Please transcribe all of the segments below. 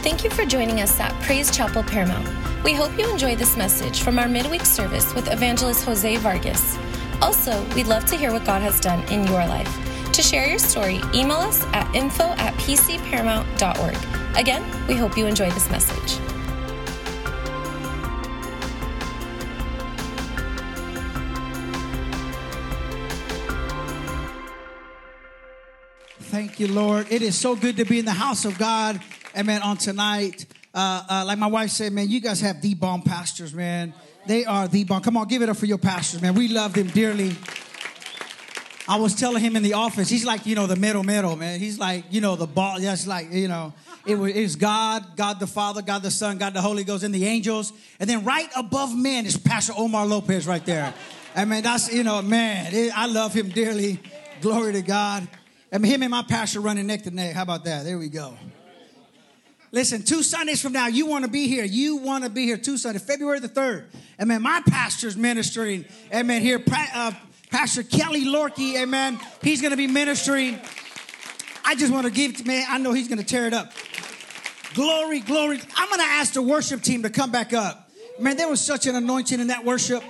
Thank you for joining us at Praise Chapel Paramount. We hope you enjoy this message from our midweek service with evangelist Jose Vargas. Also, we'd love to hear what God has done in your life. To share your story, email us at info at pcparamount.org. Again, we hope you enjoy this message. Thank you, Lord. It is so good to be in the house of God. Amen. On tonight, uh, uh, like my wife said, man, you guys have the bomb pastors, man. They are the bomb. Come on, give it up for your pastors, man. We love them dearly. I was telling him in the office, he's like, you know, the middle, middle, man. He's like, you know, the ball. Just like, you know, it was it's God, God the Father, God the Son, God the Holy Ghost, and the angels. And then right above man is Pastor Omar Lopez right there. I mean, that's, you know, man, it, I love him dearly. Glory to God. I mean, him and my pastor running neck to neck. How about that? There we go. Listen, two Sundays from now, you want to be here. You want to be here two Sundays, February the 3rd. Amen. My pastor's ministering. Amen. Here, uh, Pastor Kelly Lorkey. Amen. He's going to be ministering. I just want to give, man, I know he's going to tear it up. Glory, glory. I'm going to ask the worship team to come back up. Man, there was such an anointing in that worship.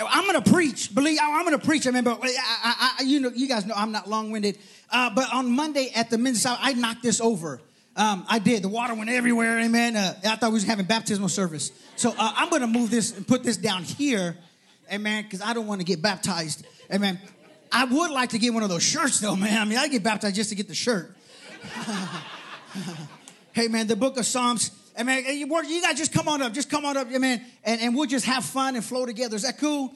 I'm going to preach. Believe I'm going to preach. I mean, but I, I, I, you know, you guys know I'm not long-winded. Uh, but on Monday at the men's house, I knocked this over. Um, I did. The water went everywhere. Amen. Uh, I thought we was having baptismal service. So uh, I'm going to move this and put this down here. Amen. Because I don't want to get baptized. Amen. I would like to get one of those shirts though, man. I mean, I get baptized just to get the shirt. hey, man, the book of Psalms. Amen. You guys just come on up. Just come on up. Amen. And, and we'll just have fun and flow together. Is that cool?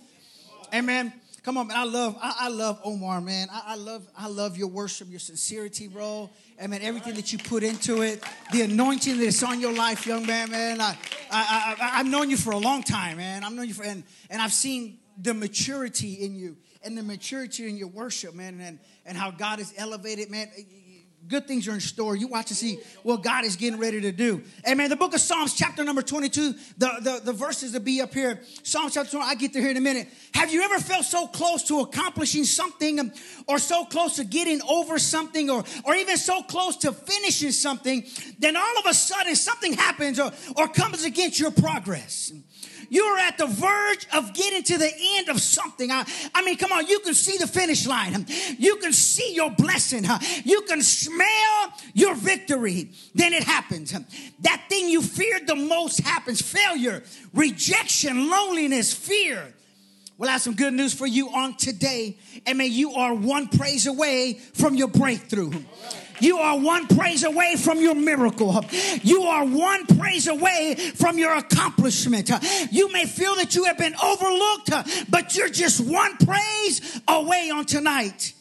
Amen. Come on, man. I love, I, I love Omar, man. I, I, love, I love your worship, your sincerity, bro. And mean, everything that you put into it, the anointing that's on your life, young man, man. I, I, I, have known you for a long time, man. I've known you for, and, and I've seen the maturity in you and the maturity in your worship, man, and, and how God is elevated, man good things are in store. You watch to see what God is getting ready to do. Amen. The book of Psalms, chapter number 22, the, the, the verses to be up here. Psalms chapter 20, I get to here in a minute. Have you ever felt so close to accomplishing something um, or so close to getting over something or, or even so close to finishing something, then all of a sudden something happens or, or comes against your progress? You're at the verge of getting to the end of something. I, I mean, come on, you can see the finish line. You can see your blessing. You can smell your victory. Then it happens. That thing you feared the most happens failure, rejection, loneliness, fear. Well, I have some good news for you on today. And may you are one praise away from your breakthrough. You are one praise away from your miracle. You are one praise away from your accomplishment. You may feel that you have been overlooked, but you're just one praise away on tonight.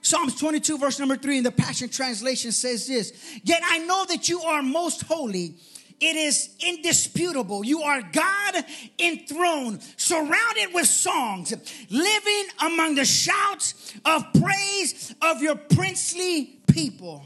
Psalms 22, verse number three in the Passion Translation says this Yet I know that you are most holy. It is indisputable. You are God enthroned, surrounded with songs, living among the shouts of praise of your princely people.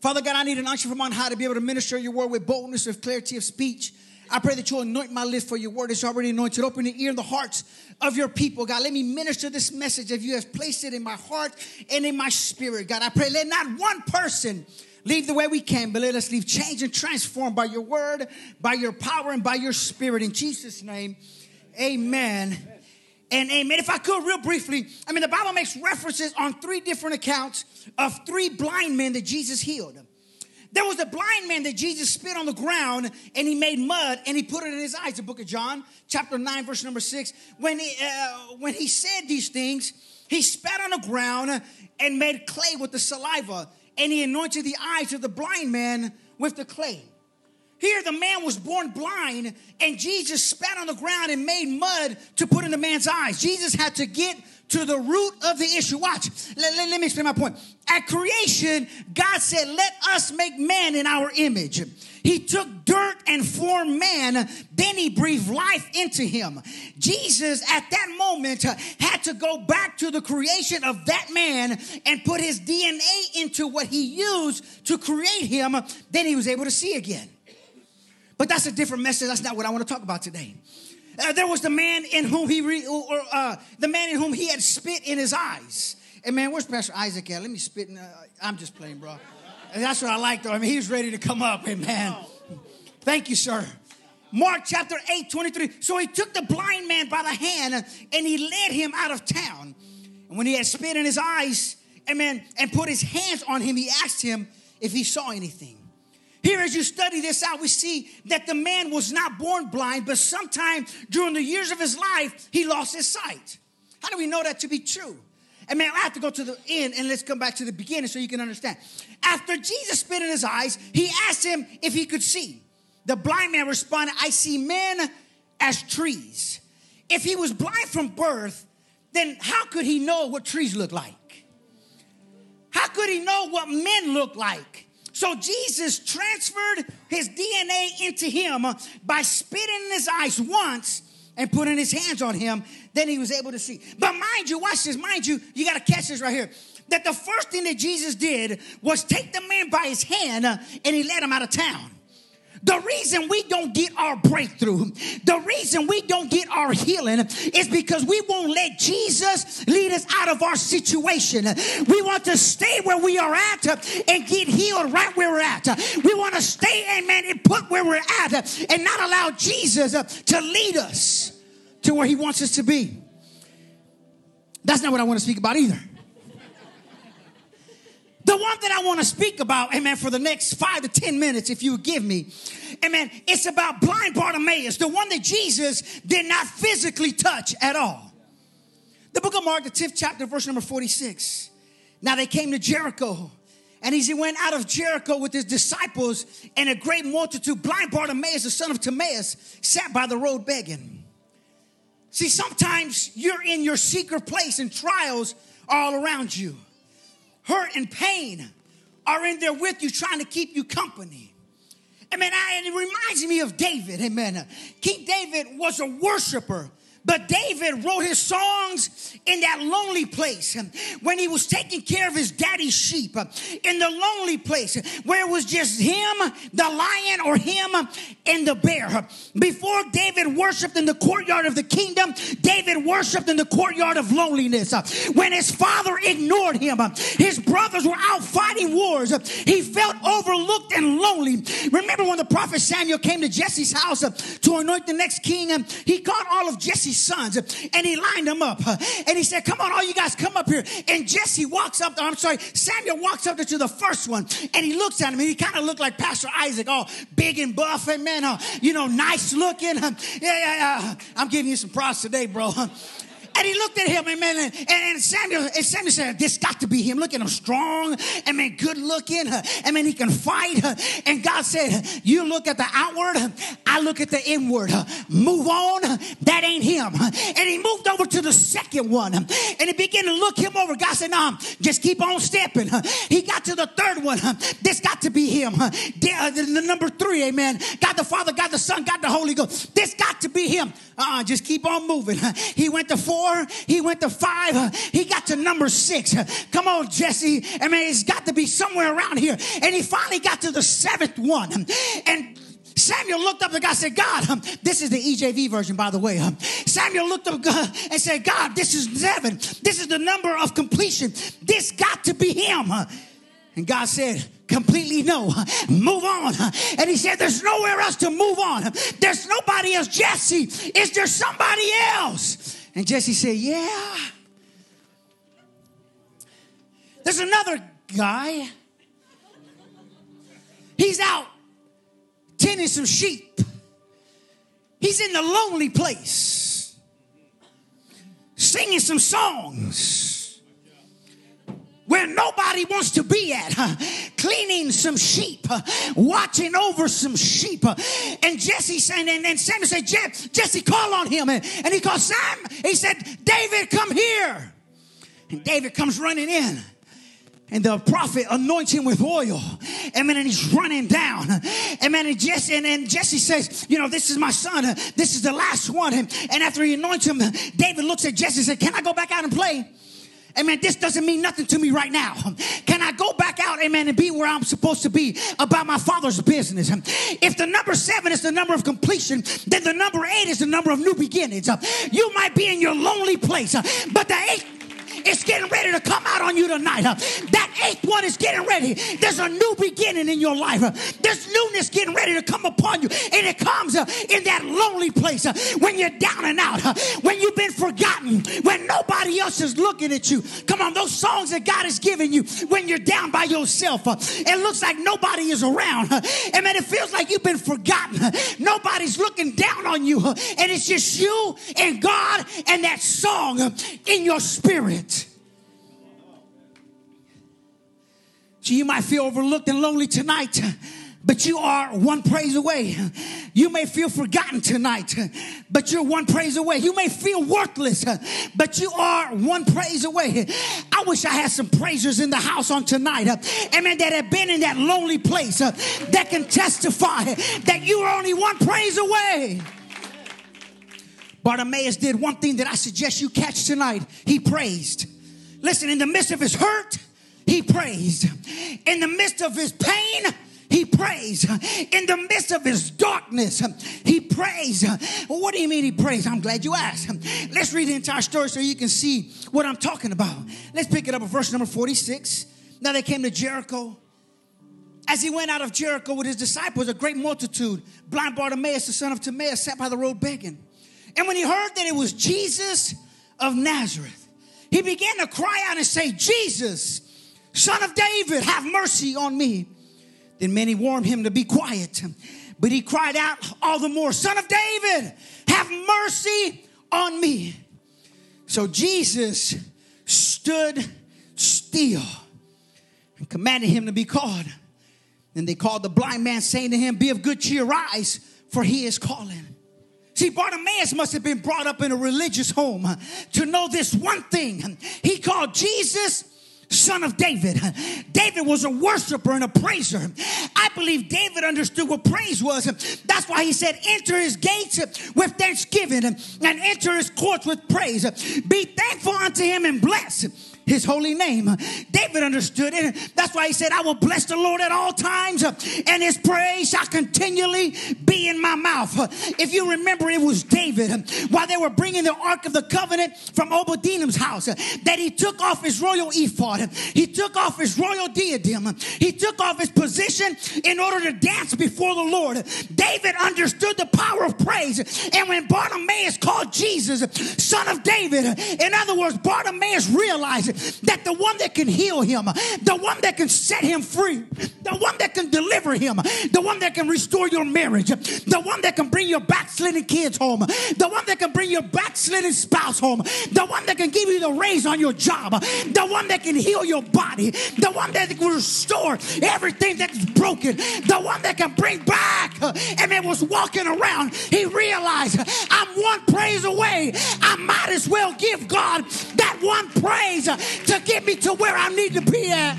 Father God, I need an unction from on high to be able to minister your word with boldness, with clarity of speech. I pray that you'll anoint my lips for your word. It's already anointed. Open the ear and the hearts of your people, God. Let me minister this message if you have placed it in my heart and in my spirit, God. I pray let not one person leave the way we came, but let us leave changed and transformed by your word, by your power, and by your spirit. In Jesus' name, amen and amen. If I could, real briefly, I mean, the Bible makes references on three different accounts of three blind men that Jesus healed. There was a blind man that Jesus spit on the ground and he made mud and he put it in his eyes. The book of John, chapter 9, verse number 6. When he, uh, when he said these things, he spat on the ground and made clay with the saliva and he anointed the eyes of the blind man with the clay. Here, the man was born blind, and Jesus spat on the ground and made mud to put in the man's eyes. Jesus had to get to the root of the issue. Watch, let, let, let, me explain my point. At creation, God said, Let us make man in our image. He took dirt and formed man, then he breathed life into him. Jesus, at that moment, had to go back to the creation of that man and put his DNA into what he used to create him. Then he was able to see again. But that's a different message. That's not what I want to talk about today. Uh, there was the man in whom he re, or uh, the man in whom he had spit in his eyes. And man, where's Pastor Isaac at? Let me spit in. Uh, I'm just playing, bro. And That's what I like, though. I mean, he's ready to come up. Amen. Thank you, sir. Mark chapter 8, 23. So he took the blind man by the hand and he led him out of town. And when he had spit in his eyes, amen, and put his hands on him, he asked him if he saw anything. Here, as you study this out, we see that the man was not born blind, but sometime during the years of his life, he lost his sight. How do we know that to be true? And man, I have to go to the end and let's come back to the beginning so you can understand. After Jesus spit in his eyes, he asked him if he could see. The blind man responded, I see men as trees. If he was blind from birth, then how could he know what trees look like? How could he know what men look like? So Jesus transferred his DNA into him by spitting in his eyes once and putting his hands on him. Then he was able to see. But mind you, watch this. Mind you, you got to catch this right here. That the first thing that Jesus did was take the man by his hand and he led him out of town. The reason we don't get our breakthrough, the reason we don't get our healing is because we won't let Jesus lead us out of our situation. We want to stay where we are at and get healed right where we're at. We want to stay, amen, and put where we're at and not allow Jesus to lead us to where he wants us to be. That's not what I want to speak about either. The one that I want to speak about, amen, for the next five to 10 minutes, if you would give me, amen, it's about blind Bartimaeus, the one that Jesus did not physically touch at all. The book of Mark, the 10th chapter, verse number 46. Now they came to Jericho, and as he went out of Jericho with his disciples and a great multitude, blind Bartimaeus, the son of Timaeus, sat by the road begging. See, sometimes you're in your secret place and trials all around you hurt and pain are in there with you, trying to keep you company. Amen. And it reminds me of David. Amen. King David was a worshiper but David wrote his songs in that lonely place um, when he was taking care of his daddy's sheep um, in the lonely place where it was just him, the lion, or him and the bear. Um, before David worshiped in the courtyard of the kingdom, David worshiped in the courtyard of loneliness. When his father ignored him, his brothers were out fighting wars. He felt overlooked and lonely. Remember when the prophet Samuel came to Jesse's house to anoint the next king? He called all of Jesse's sons and he lined them up and he said, Come on, all you guys come up here. And Jesse walks up, I'm sorry, Samuel walks up to the first one and he looks at him and he kind of looked like Pastor Isaac, all big and buff and man, uh, you know, nice looking. Yeah, yeah, yeah. I'm giving you some props today, bro. And he looked at him, amen. And, and Samuel, and Samuel said, This got to be him. Look at him strong, I mean, good looking. I mean, he can fight. And God said, You look at the outward, I look at the inward. Move on, that ain't him. And he moved over to the second one and he began to look him over. God said, No, just keep on stepping. He got to the third one. This got to be him. Uh, the, the number three, amen. God the Father, God the Son, God the Holy Ghost. This got to be him. Uh-uh, just keep on moving. He went to four four, he went to five, he got to number six. Come on, Jesse. I mean, it's got to be somewhere around here. And he finally got to the seventh one. And Samuel looked up and God said, God, this is the EJV version, by the way. Samuel looked up and said, God, this is seven. This is the number of completion. This got to be him. And God said, completely no. Move on. And he said, There's nowhere else to move on. There's nobody else. Jesse, is there somebody else? And Jesse said, Yeah. There's another guy. He's out tending some sheep. He's in the lonely place, singing some songs where nobody wants to be at, cleaning some sheep, watching over some sheep. And Jesse said, and, and Samuel said, Jesse, call on him. And, and he called Sam. He said, David, come here. And David comes running in. And the prophet anoints him with oil. Amen. And he's running down. Amen. And Jesse, and, and Jesse says, You know, this is my son. This is the last one. And after he anoints him, David looks at Jesse and said, Can I go back out and play? Amen. This doesn't mean nothing to me right now. Can I go back out, amen, and be where I'm supposed to be about my father's business? If the number seven is the number of completion, then the number eight is the number of new beginnings. You might be in your lonely place, but the eight is getting ready to come out on you tonight. That eighth one is getting ready. There's a new beginning in your life. There's newness getting ready to come upon you. And it comes uh, in that lonely place uh, when you're down and out, uh, when you've been forgotten, when nobody else is looking at you. Come on, those songs that God has given you when you're down by yourself. It looks like nobody is around. And man, it feels like you've been forgotten. Nobody's looking down on you. And it's just you and God and that song in your spirit. You might feel overlooked and lonely tonight but you are one praise away. You may feel forgotten tonight, but you're one praise away. You may feel worthless, but you are one praise away. I wish I had some praisers in the house on tonight, amen, that have been in that lonely place that can testify that you are only one praise away. Bartimaeus did one thing that I suggest you catch tonight. He praised. Listen, in the midst of his hurt, he praised. In the midst of his pain, he prays. In the midst of his darkness, he prays. What do you mean he prays? I'm glad you asked. Let's read the entire story so you can see what I'm talking about. Let's pick it up at verse number 46. Now they came to Jericho. As he went out of Jericho with his disciples, a great multitude, blind Bartimaeus, the son of Timaeus, sat by the road begging. And when he heard that it was Jesus of Nazareth, he began to cry out and say, Jesus, son of David, have mercy on me. Then many warned him to be quiet. But he cried out all the more, Son of David, have mercy on me. So Jesus stood still and commanded him to be called. Then they called the blind man, saying to him, Be of good cheer, rise, for he is calling. See, Bartimaeus must have been brought up in a religious home to know this one thing. He called Jesus son of David. David was a worshiper and a praiser. I believe David understood what praise was. That's why he said, Enter his gates with thanksgiving and enter his courts with praise. Be thankful unto him and bless his holy name. David understood it. That's why he said, I will bless the Lord at all times, and his praise shall continually be in my mouth. If you remember, it was David while they were bringing the Ark of the Covenant from Obadiah's house that he took off his royal ephod, he took off his royal diadem, he took off his position in order to dance before the Lord. David understood the power of praise, and when Bartimaeus called Jesus, son of David, in other words, Bartimaeus realized that the one that can heal him, the one that can set him free, the one that can deliver him, the one that can restore your marriage, the one that can bring your backslidden kids home, the one that can bring your backslidden spouse home, the one that can give you the raise on your job, the one that can heal your body, the one that can restore everything that's broken, the one that can bring back. And it was walking around, he realized I'm one praise away. I might as well give God that one praise to get me to where I need to be at.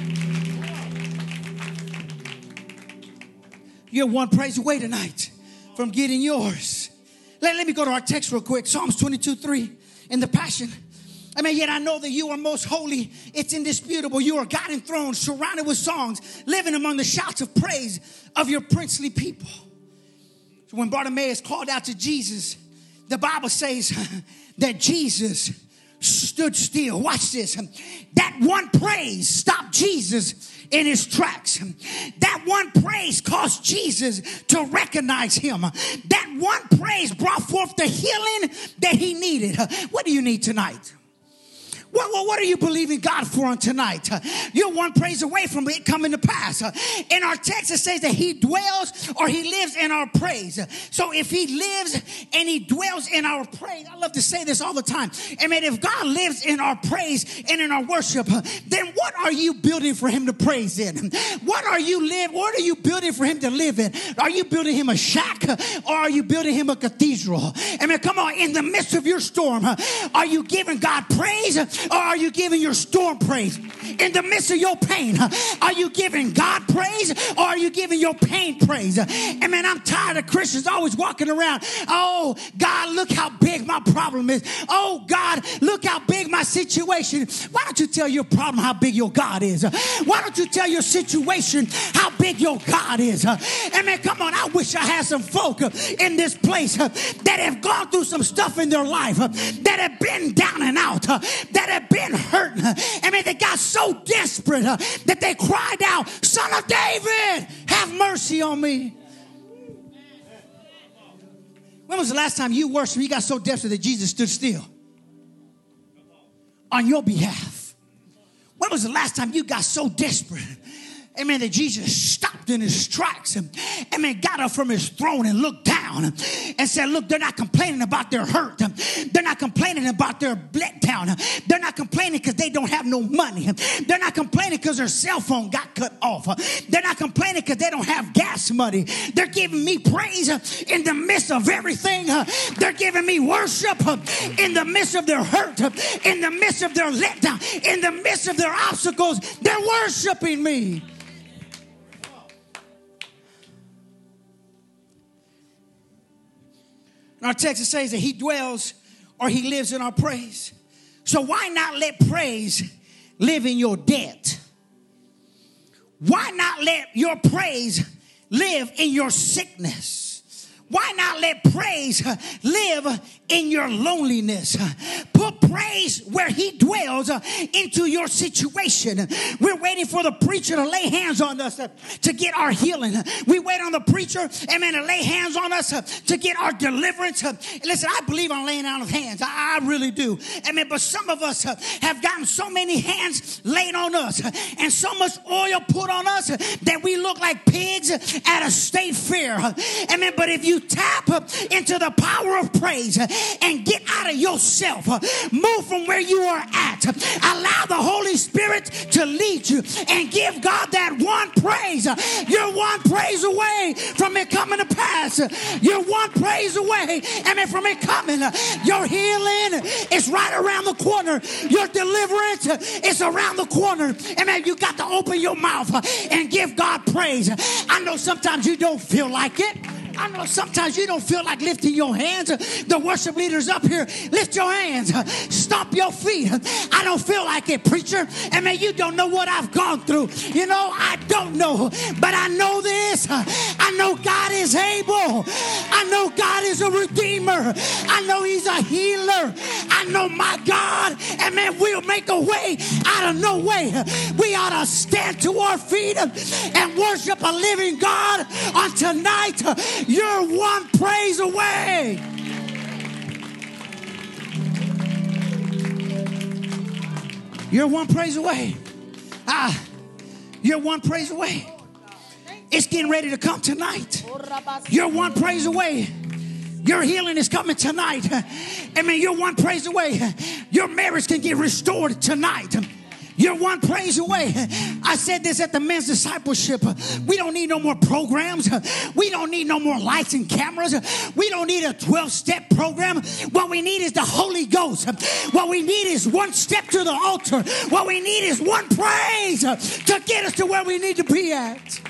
You're one praise away tonight from getting yours. Let, let me go to our text real quick Psalms 22 3 in the Passion. I mean, yet I know that you are most holy. It's indisputable. You are God enthroned, surrounded with songs, living among the shouts of praise of your princely people. So when Bartimaeus called out to Jesus, the Bible says that Jesus stood still. Watch this. That one praise stopped Jesus in his tracks. That one praise caused Jesus to recognize him. That one praise brought forth the healing that he needed. What do you need tonight? What, what, what, are you believing God for on tonight? You're one praise away from it coming to pass. In our text, it says that He dwells or He lives in our praise. So if He lives and He dwells in our praise, I love to say this all the time. I mean, if God lives in our praise and in our worship, then what are you building for Him to praise in? What are you live? What are you building for Him to live in? Are you building Him a shack or are you building Him a cathedral? I mean, come on, in the midst of your storm, are you giving God praise? Or are you giving your storm praise? In the midst of your pain, are you giving God praise or are you giving your pain praise? And man, I'm tired of Christians always walking around. Oh, God, look how big my problem is. Oh, God, look how big my situation. Why don't you tell your problem how big your God is? Why don't you tell your situation how big your God is? And man, come on, I wish I had some folk in this place that have gone through some stuff in their life, that have been down and out, that have been hurt. I mean, they got so desperate that they cried out, Son of David, have mercy on me. When was the last time you worshiped? You got so desperate that Jesus stood still on your behalf. When was the last time you got so desperate Amen. That Jesus stopped in his tracks and, amen, got up from his throne and looked down and said, Look, they're not complaining about their hurt. They're not complaining about their letdown. They're not complaining because they don't have no money. They're not complaining because their cell phone got cut off. They're not complaining because they don't have gas money. They're giving me praise in the midst of everything. They're giving me worship in the midst of their hurt, in the midst of their letdown, in the midst of their obstacles. They're worshiping me. Our text says that he dwells or he lives in our praise. So why not let praise live in your debt? Why not let your praise live in your sickness? Why not let praise live in your loneliness? Put praise where He dwells uh, into your situation. We're waiting for the preacher to lay hands on us uh, to get our healing. We wait on the preacher, amen, to lay hands on us uh, to get our deliverance. Listen, I believe on laying out of hands. I really do. Amen. But some of us have gotten so many hands laid on us and so much oil put on us that we look like pigs at a state fair. Amen. But if you tap into the power of praise and get out of yourself, move from where you are at, allow the Holy Spirit to lead you and give God that one praise. You're one praise away from it coming to pass. You're one praise away, I mean, from it coming. Your healing is right around the corner. Your deliverance is around the corner. And man, you got to open your mouth and give God praise. I know sometimes you don't feel like it. I know sometimes you don't feel like lifting your hands. The worship leaders up here, lift your hands, stomp your feet. I don't feel like it, preacher. I mean, you don't know what I've gone through. You know, I don't know, but I know this. I know God is able. I know God is a redeemer. I know He's a healer. I know my God, and man, we'll make a way out of no way. We ought to stand to our feet and worship a living God on tonight. You're one praise away. You're one praise away. Ah, you're one praise away. It's getting ready to come tonight. You're one praise away. Your healing is coming tonight. I mean, you're one praise away. Your marriage can get restored tonight. You're one praise away. I said this at the men's discipleship. We don't need no more programs. We don't need no more lights and cameras. We don't need a 12 step program. What we need is the Holy Ghost. What we need is one step to the altar. What we need is one praise to get us to where we need to be at.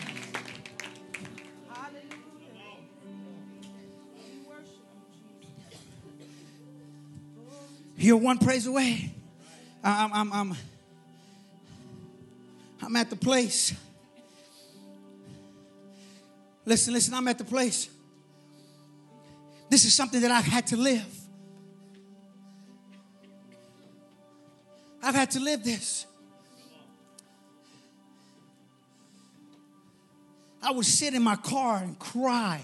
You're one praise away. I'm, I'm, I'm I'm at the place. Listen, listen, I'm at the place. This is something that I've had to live. I've had to live this. I would sit in my car and cry.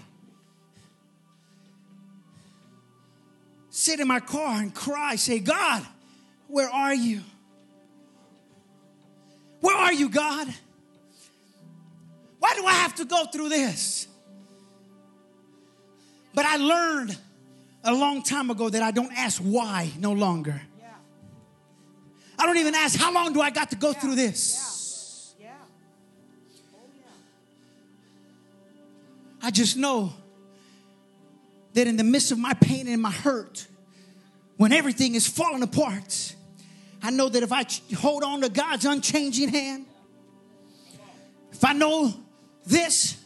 Sit in my car and cry, say, God, where are you? Where are you, God? Why do I have to go through this? But I learned a long time ago that I don't ask why no longer. I don't even ask how long do I got to go through this. I just know that in the midst of my pain and my hurt, when everything is falling apart, I know that if I hold on to God's unchanging hand, if I know this,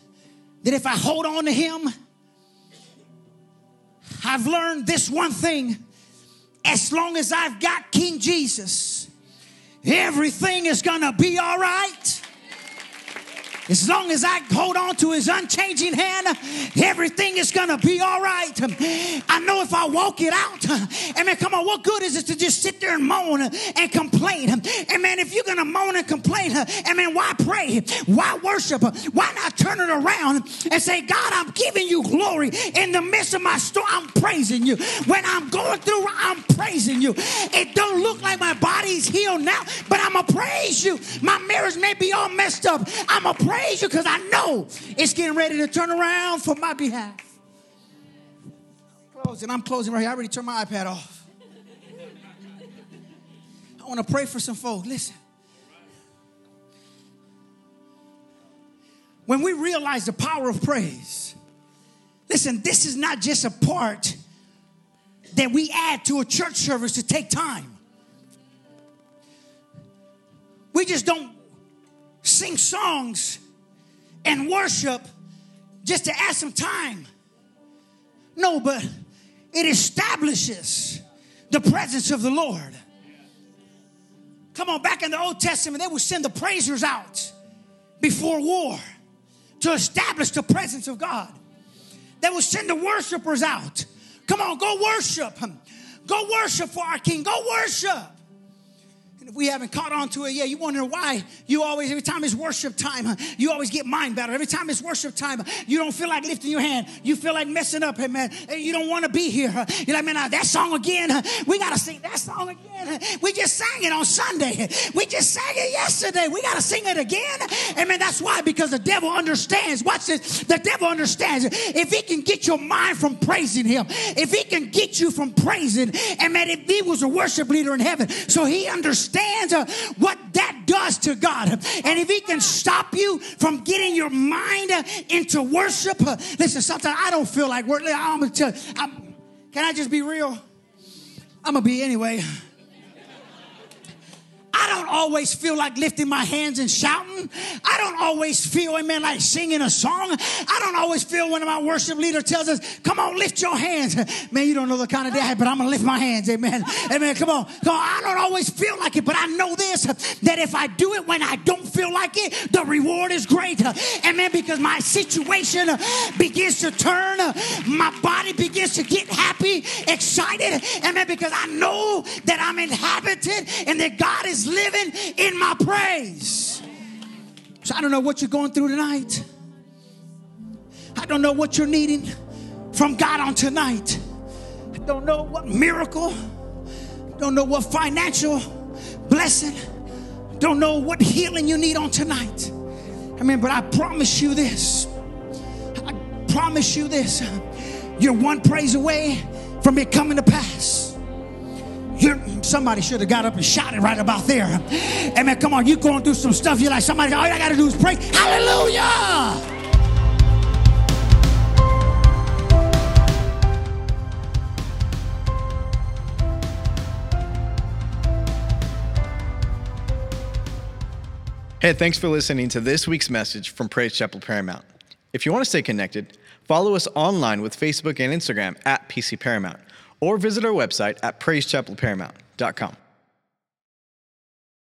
that if I hold on to Him, I've learned this one thing as long as I've got King Jesus, everything is gonna be all right. As long as I hold on to his unchanging hand, everything is gonna be all right. I know if I walk it out, I mean, come on, what good is it to just sit there and moan and complain? And man, if you're gonna moan and complain, I mean, why pray? Why worship? Why not turn it around and say, God, I'm giving you glory in the midst of my storm. I'm praising you. When I'm going through, I'm praising you. It don't look like my body's healed now, but I'm gonna praise you. My marriage may be all messed up. I'm gonna praise praise you because I know it's getting ready to turn around for my behalf. I'm Closing. I'm closing right here. I already turned my iPad off. I want to pray for some folks. Listen. When we realize the power of praise, listen, this is not just a part that we add to a church service to take time. We just don't sing songs and worship just to add some time. No, but it establishes the presence of the Lord. Come on, back in the Old Testament, they would send the praisers out before war to establish the presence of God. They would send the worshipers out. Come on, go worship. Go worship for our King. Go worship if we haven't caught on to it yet, you wonder why you always, every time it's worship time, you always get mind better. Every time it's worship time, you don't feel like lifting your hand. You feel like messing up, hey man. You don't want to be here. You're like, man, that song again. We got to sing that song again. We just sang it on Sunday. We just sang it yesterday. We got to sing it again. Amen. That's why, because the devil understands. Watch this. The devil understands. If he can get your mind from praising him, if he can get you from praising, and man, if he was a worship leader in heaven, so he understands understands uh, what that does to God. And if He can stop you from getting your mind uh, into worship, uh, listen, sometimes I don't feel like worship. I'm gonna tell you, I'm, can I just be real? I'm gonna be anyway. I don't always feel like lifting my hands and shouting. I don't always feel, amen, like singing a song. I don't always feel when my worship leader tells us, come on, lift your hands. Man, you don't know the kind of day I but I'm going to lift my hands. Amen. Amen. Come on. Come on. I don't always feel like it, but I know this, that if I do it when I don't feel like it, the reward is great. Amen. Because my situation begins to turn. My body begins to get happy, excited. Amen. Because I know that I'm inhabited and that God is living in my praise. So I don't know what you're going through tonight. I don't know what you're needing from God on tonight. I don't know what miracle, I don't know what financial blessing, don't know what healing you need on tonight. I mean, but I promise you this. I promise you this. You're one praise away from it coming to pass. Somebody should have got up and shouted right about there. Amen. Come on, you going through some stuff. You're like, somebody, all I got to do is pray. Hallelujah. Hey, thanks for listening to this week's message from Praise Chapel Paramount. If you want to stay connected, follow us online with Facebook and Instagram at PC Paramount or visit our website at praisechapelparamount.com.